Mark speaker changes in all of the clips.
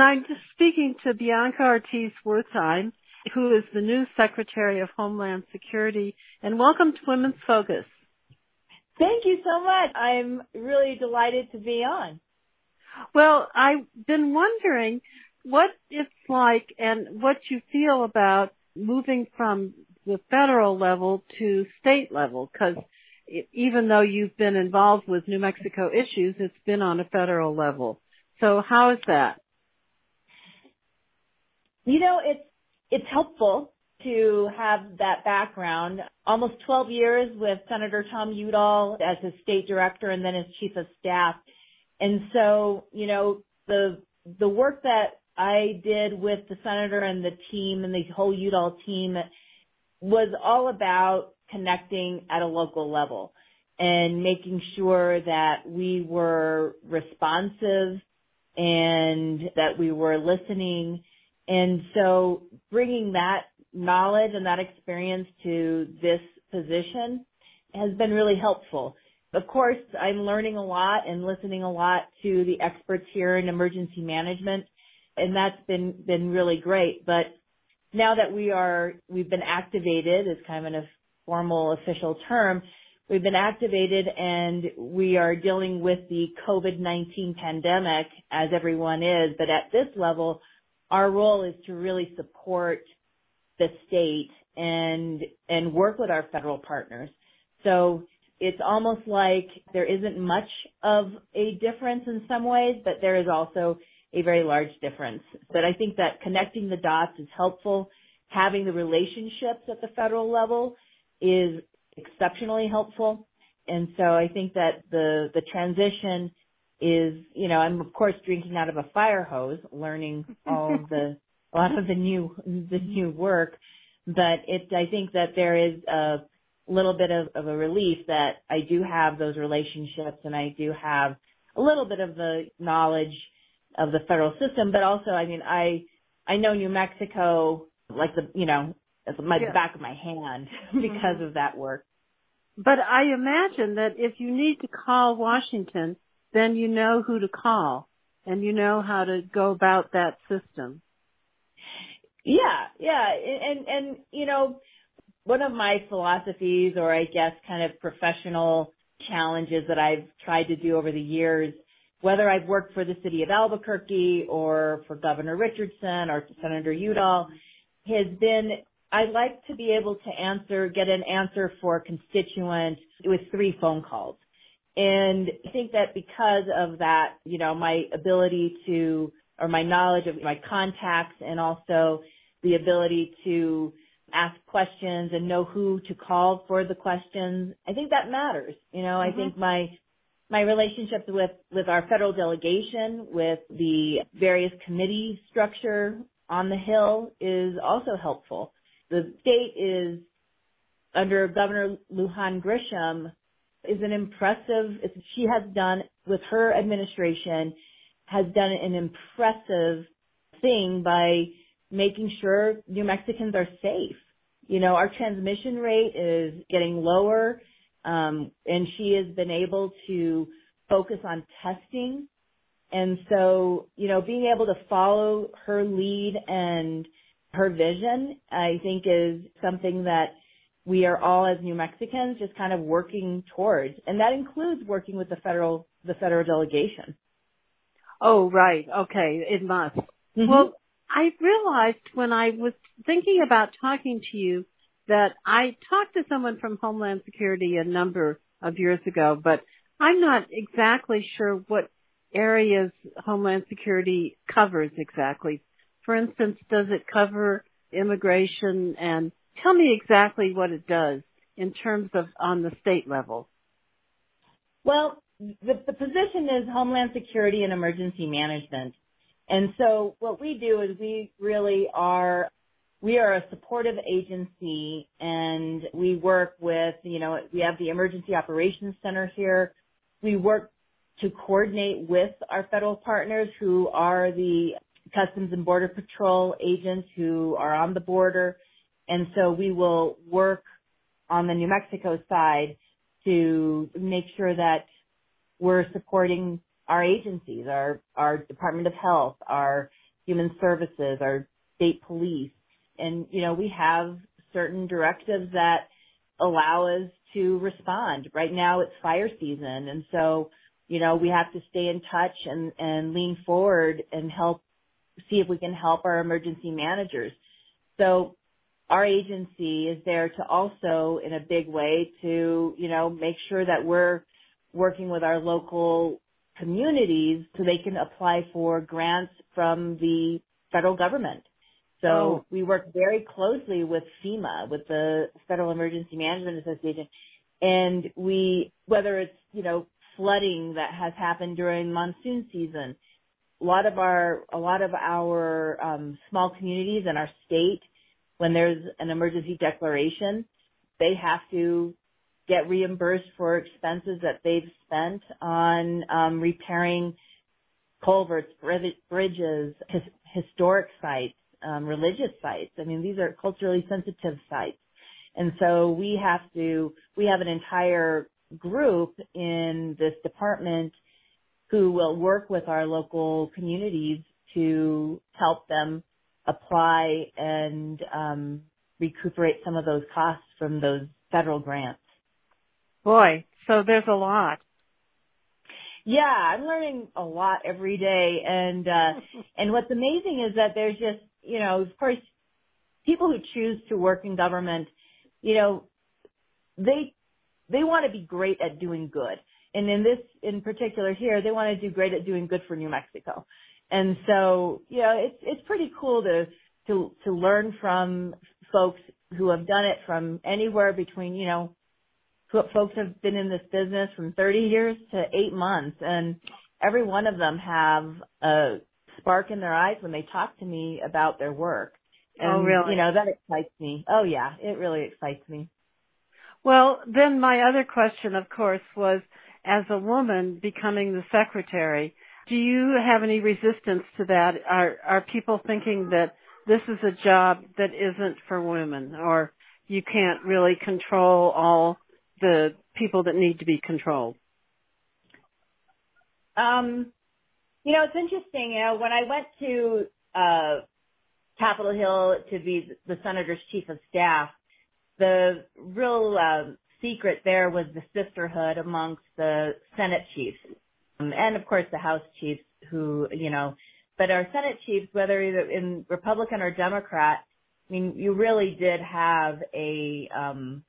Speaker 1: I'm just speaking to Bianca Ortiz Wertheim, who is the new Secretary of Homeland Security, and welcome to Women's Focus.
Speaker 2: Thank you so much. I'm really delighted to be on.
Speaker 1: Well, I've been wondering what it's like and what you feel about moving from the federal level to state level because even though you've been involved with New Mexico issues, it's been on a federal level. So how is that?
Speaker 2: You know, it's it's helpful to have that background. Almost 12 years with Senator Tom Udall as his state director and then as chief of staff. And so, you know, the the work that I did with the senator and the team and the whole Udall team was all about connecting at a local level and making sure that we were responsive and that we were listening. And so bringing that knowledge and that experience to this position has been really helpful. Of course, I'm learning a lot and listening a lot to the experts here in emergency management, and that's been been really great. But now that we are we've been activated as kind of an formal official term, we've been activated and we are dealing with the COVID-19 pandemic as everyone is. But at this level, our role is to really support the state and and work with our federal partners. So it's almost like there isn't much of a difference in some ways, but there is also a very large difference. But I think that connecting the dots is helpful. Having the relationships at the federal level is exceptionally helpful. And so I think that the the transition is, you know, I'm of course drinking out of a fire hose, learning all the a lot of the new the new work, but it I think that there is a little bit of, of a relief that I do have those relationships and I do have a little bit of the knowledge of the federal system, but also I mean I I know New Mexico like the you know my yeah. back of my hand because mm-hmm. of that work.
Speaker 1: But I imagine that if you need to call Washington, then you know who to call and you know how to go about that system.
Speaker 2: Yeah, yeah, and and you know, one of my philosophies, or I guess, kind of professional challenges that I've tried to do over the years, whether I've worked for the city of Albuquerque or for Governor Richardson or Senator Udall, has been I like to be able to answer, get an answer for a constituent with three phone calls. And I think that because of that, you know, my ability to or my knowledge of my contacts and also the ability to ask questions and know who to call for the questions. I think that matters. You know, mm-hmm. I think my my relationships with with our federal delegation, with the various committee structure on the Hill is also helpful. The state is under Governor Lujan Grisham is an impressive. She has done with her administration has done an impressive thing by making sure New Mexicans are safe. You know, our transmission rate is getting lower, um, and she has been able to focus on testing. And so, you know, being able to follow her lead and her vision, I think is something that we are all as New Mexicans just kind of working towards. And that includes working with the federal, the federal delegation.
Speaker 1: Oh, right. Okay. It must. Mm-hmm. Well, I realized when I was thinking about talking to you that I talked to someone from Homeland Security a number of years ago, but I'm not exactly sure what areas Homeland Security covers exactly. For instance, does it cover immigration and tell me exactly what it does in terms of on the state level.
Speaker 2: Well, the, the position is Homeland Security and Emergency Management. And so what we do is we really are, we are a supportive agency and we work with, you know, we have the Emergency Operations Center here. We work to coordinate with our federal partners who are the Customs and Border Patrol agents who are on the border. And so we will work on the New Mexico side to make sure that we're supporting our agencies, our, our Department of Health, our human services, our state police. And, you know, we have certain directives that allow us to respond. Right now it's fire season. And so, you know, we have to stay in touch and, and lean forward and help see if we can help our emergency managers. So our agency is there to also in a big way to, you know, make sure that we're working with our local communities so they can apply for grants from the federal government. So oh. we work very closely with FEMA, with the Federal Emergency Management Association, and we, whether it's, you know, flooding that has happened during monsoon season, a lot of our, a lot of our um, small communities in our state, when there's an emergency declaration, they have to get reimbursed for expenses that they've spent on um, repairing culverts, bridges, his, historic sites, um, religious sites. I mean, these are culturally sensitive sites. And so we have to, we have an entire group in this department who will work with our local communities to help them apply and um, recuperate some of those costs from those federal grants.
Speaker 1: Boy, so there's a lot.
Speaker 2: Yeah, I'm learning a lot every day and uh and what's amazing is that there's just, you know, of course people who choose to work in government, you know, they they want to be great at doing good. And in this in particular here, they want to do great at doing good for New Mexico. And so, you know, it's it's pretty cool to to to learn from folks who have done it from anywhere between, you know, folks have been in this business from 30 years to eight months and every one of them have a spark in their eyes when they talk to me about their work.
Speaker 1: Oh, and, oh, really?
Speaker 2: You know, that excites me. Oh yeah, it really excites me.
Speaker 1: Well, then my other question, of course, was as a woman becoming the secretary, do you have any resistance to that? Are, are people thinking that this is a job that isn't for women or you can't really control all the people that need to be controlled?
Speaker 2: Um, you know, it's interesting. You know, when I went to uh, Capitol Hill to be the senator's chief of staff, the real uh, secret there was the sisterhood amongst the Senate chiefs, and of course the House chiefs, who you know. But our Senate chiefs, whether in Republican or Democrat, I mean, you really did have a um,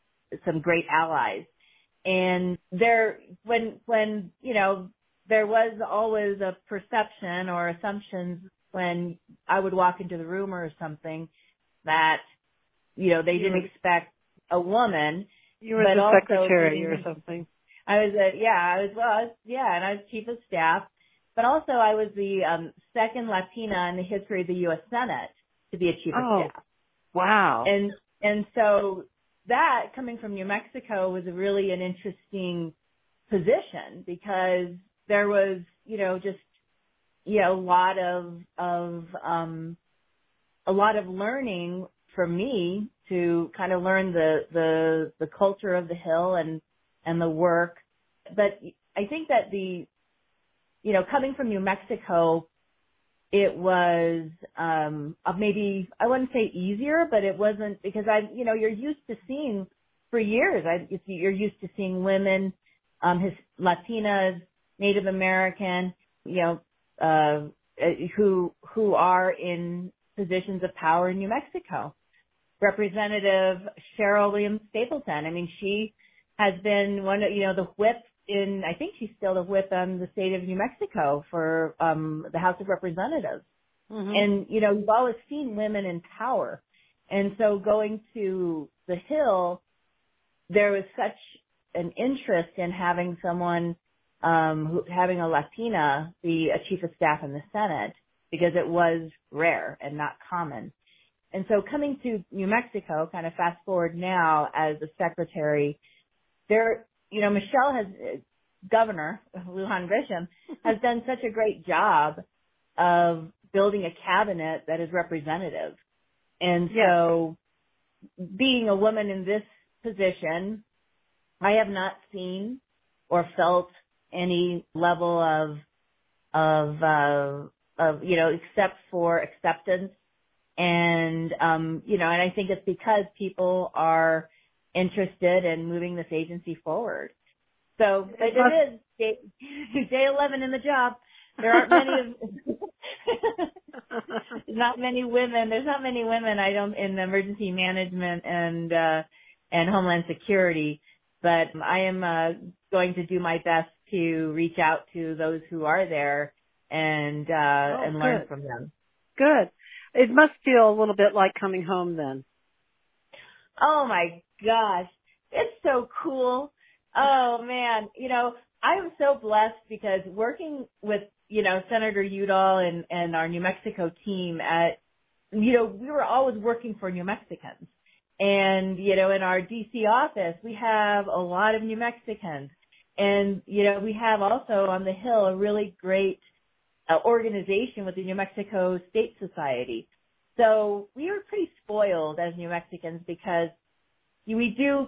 Speaker 2: some great allies. And there, when, when, you know, there was always a perception or assumptions when I would walk into the room or something that, you know, they didn't expect a woman.
Speaker 1: You were the secretary or something.
Speaker 2: I was a, yeah, I was, well, I was, yeah, and I was chief of staff, but also I was the um, second Latina in the history of the U.S. Senate to be a chief
Speaker 1: oh,
Speaker 2: of staff.
Speaker 1: Wow.
Speaker 2: And, and so that coming from New Mexico was a really an interesting position because there was, you know, just, you know, a lot of, of, um, a lot of learning for me to kind of learn the, the, the culture of the Hill and, and the work. But I think that the, you know, coming from New Mexico, it was um maybe I wouldn't say easier, but it wasn't because I you know you're used to seeing for years I you're used to seeing women um his Latinas, Native American, you know, uh who who are in positions of power in New Mexico. Representative Sheryl Williams Stapleton. I mean, she has been one of you know the whip in, I think she's still the whip on the state of New Mexico for um, the House of Representatives. Mm-hmm. And, you know, you've always seen women in power. And so going to the Hill, there was such an interest in having someone, um, who, having a Latina be a chief of staff in the Senate because it was rare and not common. And so coming to New Mexico, kind of fast forward now as a secretary, there you know, Michelle has, Governor Lujan Grisham has done such a great job of building a cabinet that is representative. And so being a woman in this position, I have not seen or felt any level of of uh, of, you know, except for acceptance. And, um, you know, and I think it's because people are interested in moving this agency forward. So, but it is day, day 11 in the job. There aren't many of, not many women, there's not many women I don't, in emergency management and, uh, and homeland security, but I am, uh, going to do my best to reach out to those who are there and, uh, oh, and learn from them.
Speaker 1: Good. It must feel a little bit like coming home then.
Speaker 2: Oh my gosh. It's so cool. Oh man, you know, I am so blessed because working with, you know, Senator Udall and, and our New Mexico team at, you know, we were always working for New Mexicans. And, you know, in our DC office, we have a lot of New Mexicans. And, you know, we have also on the Hill a really great uh, organization with the New Mexico State Society. So we were pretty spoiled as New Mexicans because we do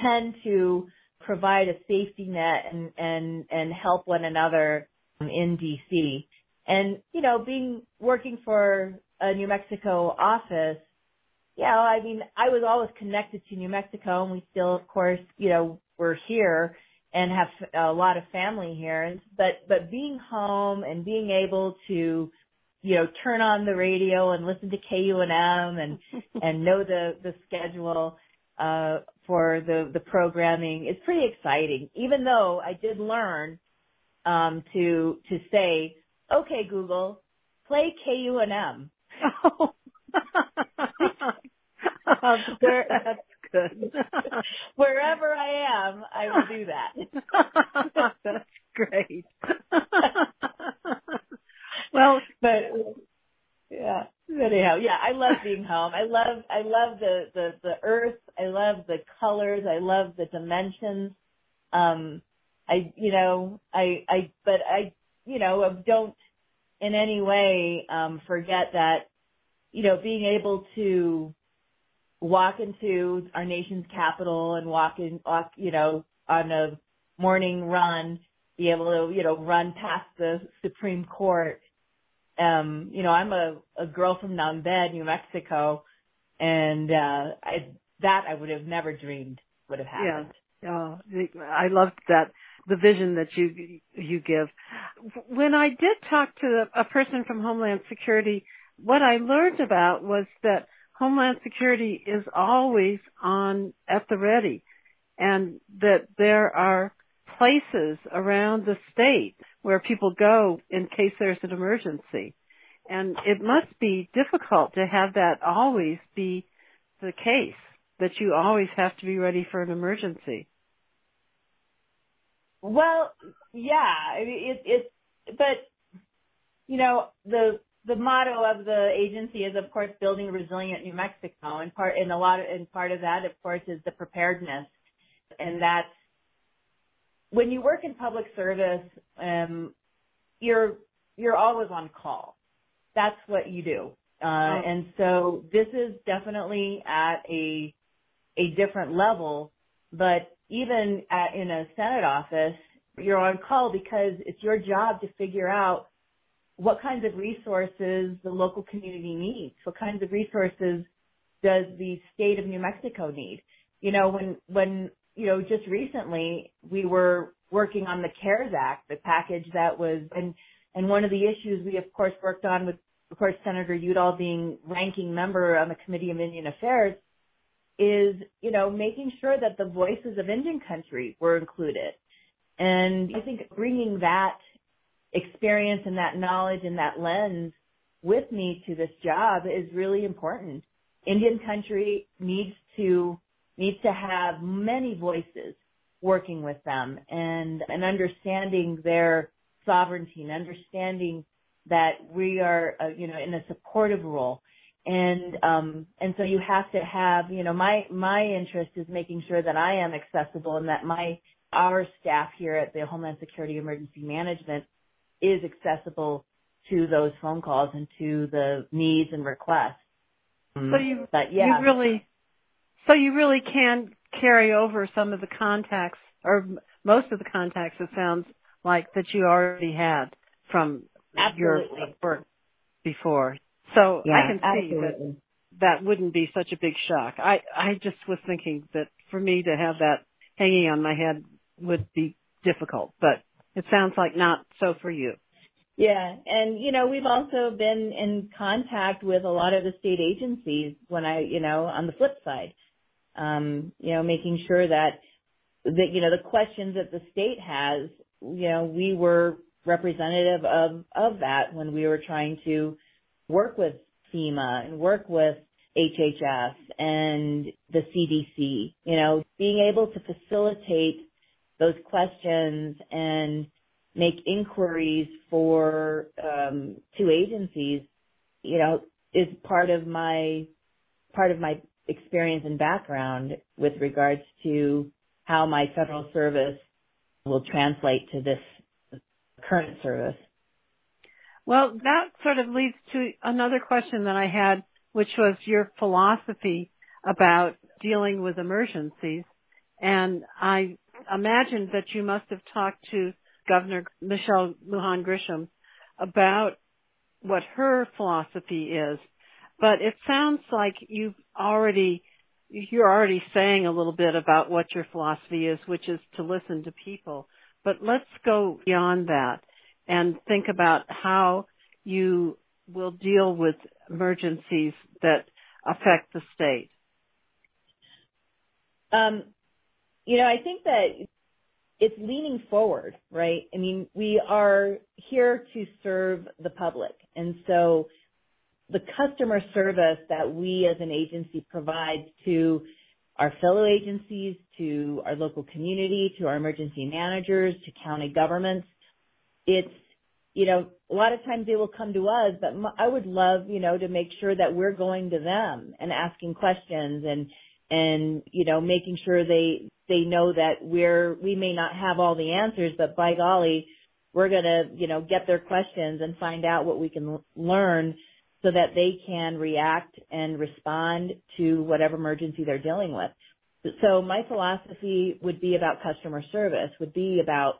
Speaker 2: tend to provide a safety net and, and, and help one another um, in DC. And, you know, being, working for a New Mexico office, yeah, I mean, I was always connected to New Mexico and we still, of course, you know, we're here and have a lot of family here. But, but being home and being able to, you know, turn on the radio and listen to KUNM and, and know the, the schedule, uh, for the, the programming is pretty exciting, even though I did learn, um, to, to say, okay, Google, play KUNM. Oh.
Speaker 1: Where, that's good.
Speaker 2: Wherever I am, I will do
Speaker 1: that. that's great. well,
Speaker 2: but yeah. Anyhow, yeah, I love being home. I love, I love the, the, the earth. I love the colors. I love the dimensions. Um, I, you know, I, I, but I, you know, don't in any way, um, forget that, you know, being able to walk into our nation's capital and walk in, walk, you know, on a morning run, be able to, you know, run past the Supreme Court. Um, you know, I'm a, a girl from Nambe, New Mexico, and, uh, I, that I would have never dreamed would have happened.
Speaker 1: Yeah. Oh, I loved that the vision that you you give. When I did talk to a person from Homeland Security, what I learned about was that Homeland Security is always on at the ready and that there are places around the state where people go in case there's an emergency. And it must be difficult to have that always be the case, that you always have to be ready for an emergency.
Speaker 2: Well, yeah, it, it, but, you know, the, the motto of the agency is, of course, building resilient New Mexico, and part and a lot and part of that, of course, is the preparedness, and that's when you work in public service, um, you're you're always on call. That's what you do, uh, oh. and so this is definitely at a a different level. But even at, in a Senate office, you're on call because it's your job to figure out what kinds of resources the local community needs. What kinds of resources does the state of New Mexico need? You know, when, when, you know, just recently we were working on the CARES Act, the package that was, and, and one of the issues we of course worked on with, of course, Senator Udall being ranking member on the Committee of Indian Affairs is, you know, making sure that the voices of Indian country were included. And I think bringing that experience and that knowledge and that lens with me to this job is really important. Indian country needs to needs to have many voices working with them and and understanding their sovereignty and understanding that we are uh, you know in a supportive role and um and so you have to have you know my my interest is making sure that I am accessible and that my our staff here at the Homeland Security Emergency Management is accessible to those phone calls and to the needs and requests.
Speaker 1: So you, but yeah. you really, so you really can carry over some of the contacts or most of the contacts it sounds like that you already had from
Speaker 2: absolutely.
Speaker 1: your work before. So
Speaker 2: yeah,
Speaker 1: I can see
Speaker 2: absolutely.
Speaker 1: that that wouldn't be such a big shock. I I just was thinking that for me to have that hanging on my head would be difficult, but it sounds like not so for you.
Speaker 2: Yeah, and you know, we've also been in contact with a lot of the state agencies when I, you know, on the flip side. Um, you know, making sure that that you know, the questions that the state has, you know, we were representative of of that when we were trying to work with FEMA and work with HHS and the CDC, you know, being able to facilitate those questions and make inquiries for um, two agencies, you know, is part of my part of my experience and background with regards to how my federal service will translate to this current service.
Speaker 1: Well, that sort of leads to another question that I had, which was your philosophy about dealing with emergencies. And I imagine that you must have talked to Governor Michelle Lujan Grisham about what her philosophy is. But it sounds like you've already, you're already saying a little bit about what your philosophy is, which is to listen to people. But let's go beyond that and think about how you will deal with emergencies that affect the state.
Speaker 2: Um, you know, I think that it's leaning forward, right? I mean, we are here to serve the public. And so the customer service that we as an agency provide to our fellow agencies, to our local community, to our emergency managers, to county governments, it's, you know, a lot of times they will come to us, but I would love, you know, to make sure that we're going to them and asking questions and, and, you know, making sure they, they know that we're, we may not have all the answers, but by golly, we're going to, you know, get their questions and find out what we can learn so that they can react and respond to whatever emergency they're dealing with. So my philosophy would be about customer service, would be about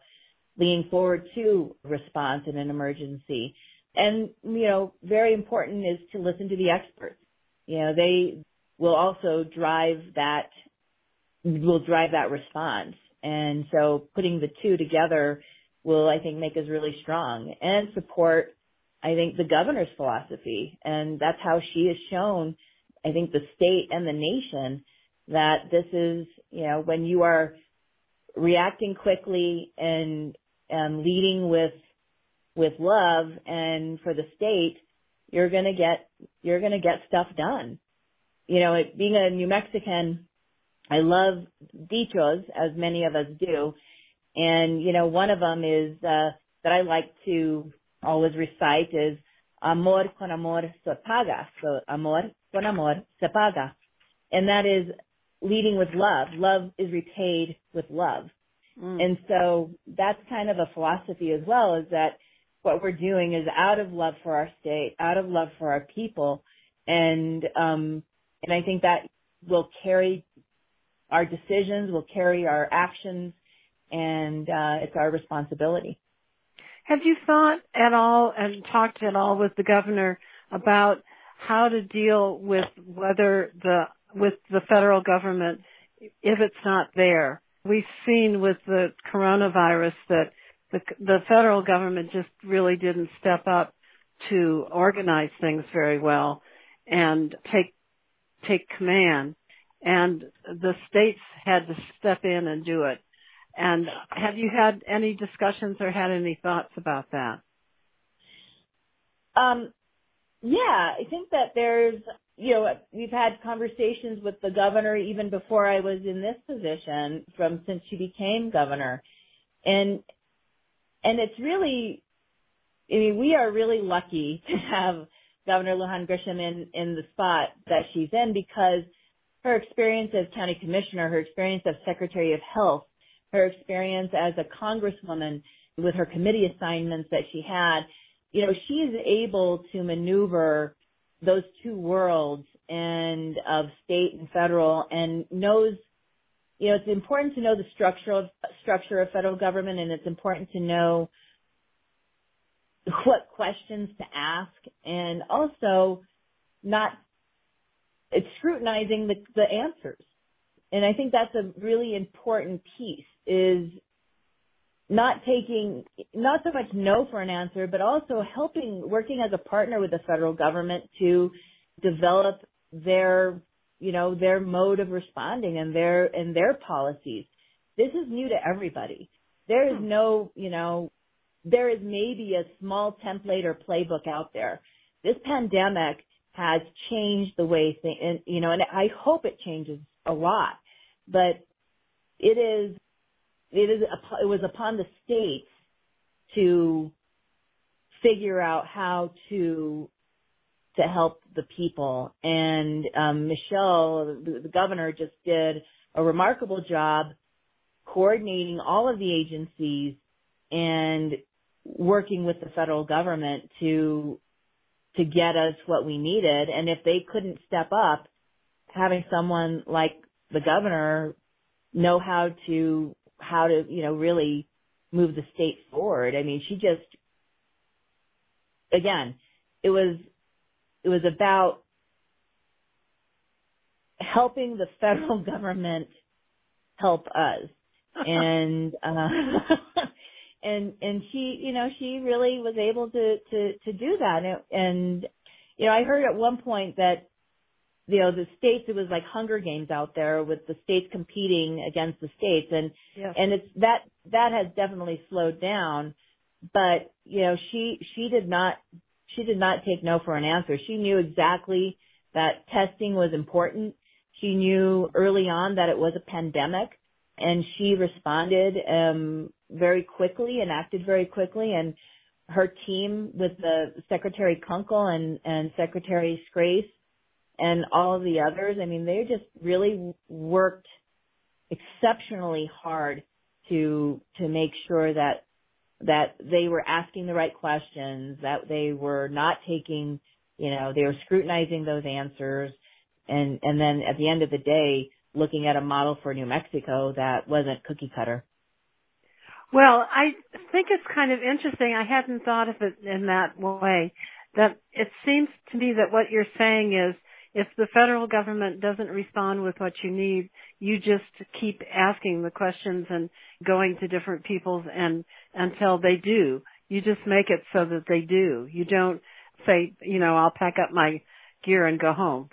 Speaker 2: leaning forward to response in an emergency. And, you know, very important is to listen to the experts. You know, they will also drive that will drive that response. And so putting the two together will, I think, make us really strong and support, I think, the governor's philosophy. And that's how she has shown, I think, the state and the nation that this is, you know, when you are reacting quickly and, and leading with, with love and for the state, you're to get, you're to get stuff done. You know, it, being a New Mexican, I love dichos, as many of us do. And, you know, one of them is, uh, that I like to always recite is, amor con amor se paga. So, amor con amor se paga. And that is leading with love. Love is repaid with love. Mm. And so that's kind of a philosophy as well is that what we're doing is out of love for our state, out of love for our people. And, um, and I think that will carry our decisions, will carry our actions, and uh, it's our responsibility.
Speaker 1: Have you thought at all and talked at all with the governor about how to deal with whether the with the federal government if it's not there? We've seen with the coronavirus that the the federal government just really didn't step up to organize things very well and take take command and the states had to step in and do it. And have you had any discussions or had any thoughts about that?
Speaker 2: Um, yeah, I think that there's, you know, we've had conversations with the governor even before I was in this position from since she became governor. And, and it's really, I mean, we are really lucky to have Governor Lujan Grisham in, in the spot that she's in because her experience as county commissioner, her experience as secretary of health, her experience as a congresswoman with her committee assignments that she had, you know, she is able to maneuver those two worlds and of state and federal and knows you know it's important to know the structural structure of federal government and it's important to know what questions to ask and also not it's scrutinizing the, the answers. And I think that's a really important piece is not taking, not so much no for an answer, but also helping, working as a partner with the federal government to develop their, you know, their mode of responding and their, and their policies. This is new to everybody. There is hmm. no, you know, there is maybe a small template or playbook out there. This pandemic has changed the way things, and, you know, and I hope it changes a lot, but it is it is it was upon the states to figure out how to to help the people. And um Michelle the, the governor just did a remarkable job coordinating all of the agencies and working with the federal government to to get us what we needed. And if they couldn't step up having someone like the governor know how to how to, you know, really move the state forward. I mean, she just, again, it was, it was about helping the federal government help us. and, uh, and, and she, you know, she really was able to, to, to do that. And, and, you know, I heard at one point that you know, the states, it was like Hunger Games out there with the states competing against the states. And, yeah. and it's that, that has definitely slowed down. But, you know, she, she did not, she did not take no for an answer. She knew exactly that testing was important. She knew early on that it was a pandemic and she responded, um, very quickly and acted very quickly. And her team with the Secretary Kunkel and, and Secretary Scrase and all the others. I mean, they just really worked exceptionally hard to to make sure that that they were asking the right questions, that they were not taking, you know, they were scrutinizing those answers and and then at the end of the day looking at a model for New Mexico that wasn't cookie cutter.
Speaker 1: Well, I think it's kind of interesting. I hadn't thought of it in that way. That it seems to me that what you're saying is if the federal government doesn't respond with what you need, you just keep asking the questions and going to different peoples and until they do. You just make it so that they do. You don't say, you know, I'll pack up my gear and go home.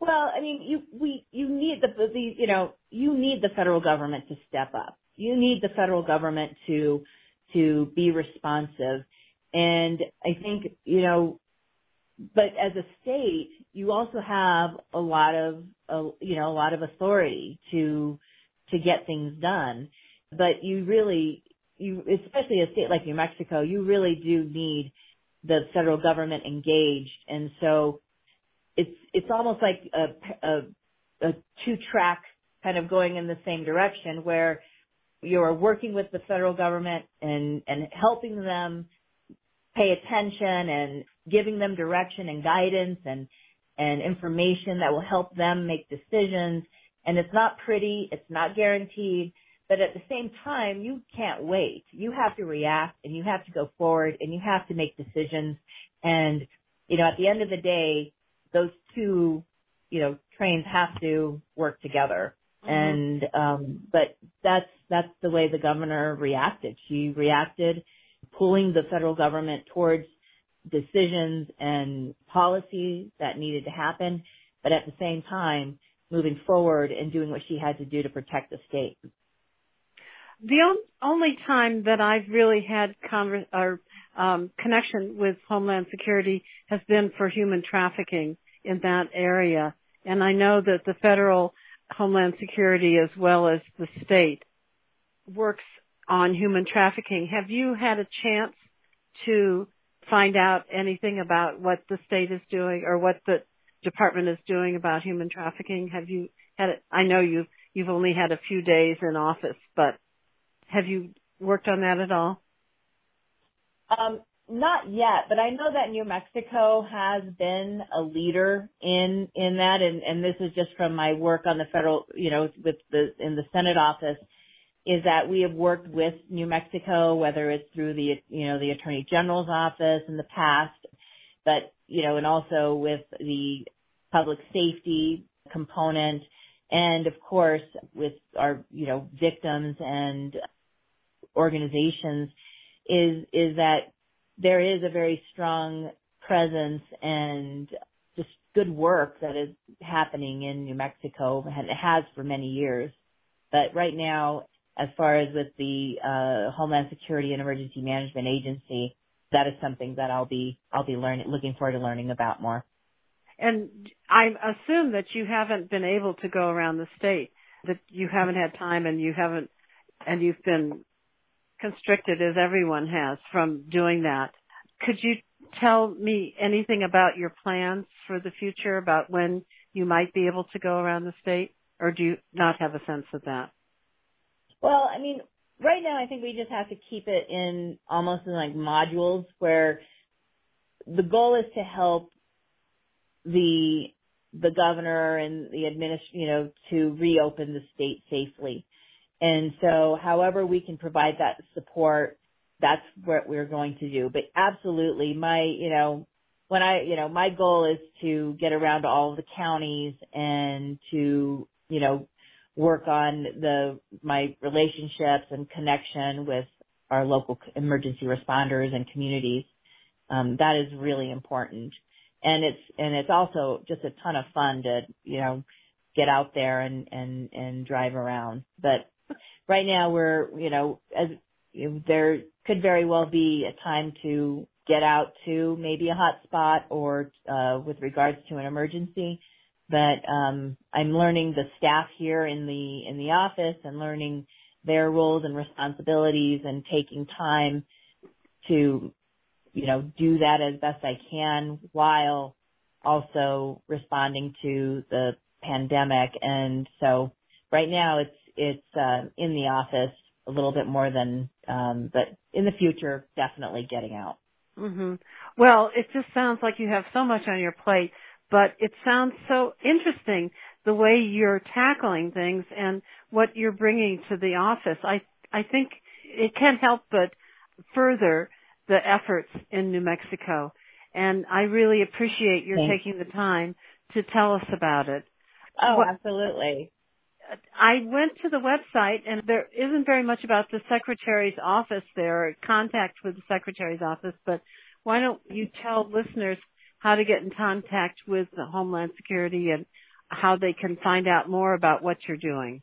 Speaker 2: Well, I mean, you we you need the the you know you need the federal government to step up. You need the federal government to to be responsive, and I think you know but as a state, you also have a lot of, uh, you know, a lot of authority to, to get things done. But you really, you, especially a state like New Mexico, you really do need the federal government engaged. And so it's, it's almost like a, a, a two track kind of going in the same direction where you're working with the federal government and, and helping them pay attention and giving them direction and guidance and, and information that will help them make decisions. And it's not pretty, it's not guaranteed, but at the same time, you can't wait. You have to react and you have to go forward and you have to make decisions. And, you know, at the end of the day, those two, you know, trains have to work together. Mm-hmm. And, um, but that's, that's the way the governor reacted. She reacted pulling the federal government towards decisions and policies that needed to happen, but at the same time, moving forward and doing what she had to do to protect the state.
Speaker 1: The only time that I've really had conver- or um, connection with Homeland Security has been for human trafficking in that area, and I know that the federal Homeland Security as well as the state works on human trafficking. Have you had a chance to find out anything about what the state is doing or what the department is doing about human trafficking? Have you had? I know you've you've only had a few days in office, but have you worked on that at all?
Speaker 2: Um, not yet, but I know that New Mexico has been a leader in in that, and and this is just from my work on the federal, you know, with the in the Senate office is that we have worked with New Mexico, whether it's through the, you know, the Attorney General's office in the past, but, you know, and also with the public safety component and of course with our, you know, victims and organizations is, is that there is a very strong presence and just good work that is happening in New Mexico and it has for many years. But right now, as far as with the uh, Homeland Security and Emergency Management Agency, that is something that I'll be I'll be learning looking forward to learning about more.
Speaker 1: And I assume that you haven't been able to go around the state, that you haven't had time and you haven't and you've been constricted as everyone has from doing that. Could you tell me anything about your plans for the future about when you might be able to go around the state or do you not have a sense of that?
Speaker 2: Well, I mean, right now I think we just have to keep it in almost in like modules where the goal is to help the the governor and the administ you know to reopen the state safely. And so however we can provide that support, that's what we're going to do. But absolutely my, you know, when I, you know, my goal is to get around to all of the counties and to, you know, work on the my relationships and connection with our local emergency responders and communities. Um, that is really important, and it's and it's also just a ton of fun to you know get out there and and and drive around. But right now we're you know as you know, there could very well be a time to get out to maybe a hot spot or uh, with regards to an emergency but um, I'm learning the staff here in the in the office and learning their roles and responsibilities and taking time to you know do that as best I can while also responding to the pandemic. And so right now it's it's uh, in the office a little bit more than um but in the future definitely getting out.
Speaker 1: Mhm well it just sounds like you have so much on your plate but it sounds so interesting the way you're tackling things and what you're bringing to the office. I I think it can't help but further the efforts in New Mexico. And I really appreciate your Thanks. taking the time to tell us about it.
Speaker 2: Oh, absolutely.
Speaker 1: I went to the website and there isn't very much about the secretary's office there, contact with the secretary's office, but why don't you tell listeners how to get in contact with the Homeland Security and how they can find out more about what you're doing.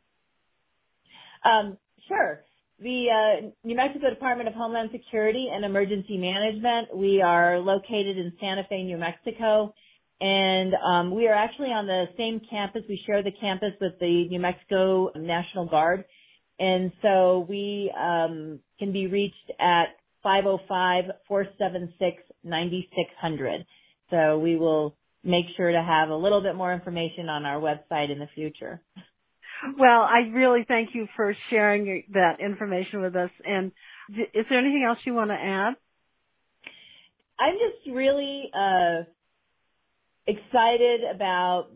Speaker 2: Um, sure. The uh, New Mexico Department of Homeland Security and Emergency Management, we are located in Santa Fe, New Mexico, and um, we are actually on the same campus. We share the campus with the New Mexico National Guard, and so we um, can be reached at 505 476 9600. So we will make sure to have a little bit more information on our website in the future.
Speaker 1: Well, I really thank you for sharing that information with us. And is there anything else you want to add?
Speaker 2: I'm just really uh, excited about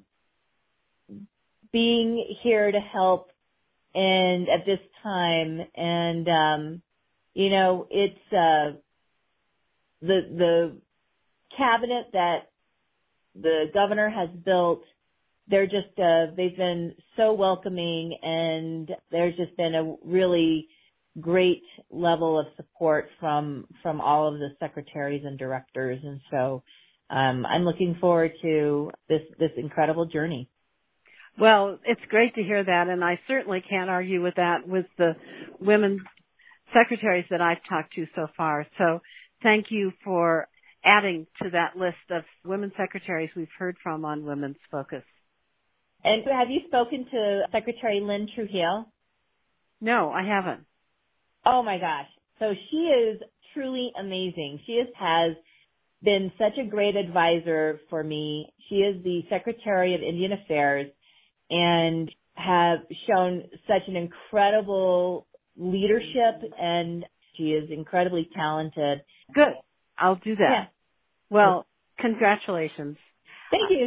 Speaker 2: being here to help and at this time and um you know it's uh the the cabinet that the governor has built, they're just, uh, they've been so welcoming and there's just been a really great level of support from, from all of the secretaries and directors. And so, um, I'm looking forward to this, this incredible journey.
Speaker 1: Well, it's great to hear that, and I certainly can't argue with that with the women secretaries that I've talked to so far. So thank you for adding to that list of women secretaries we've heard from on Women's Focus.
Speaker 2: And have you spoken to Secretary Lynn Trujillo?
Speaker 1: No, I haven't.
Speaker 2: Oh my gosh. So she is truly amazing. She is, has been such a great advisor for me. She is the Secretary of Indian Affairs and have shown such an incredible leadership and she is incredibly talented.
Speaker 1: Good. I'll do that. Well, congratulations.
Speaker 2: Thank you.